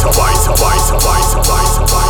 Sabay sabay sabay sabay sabay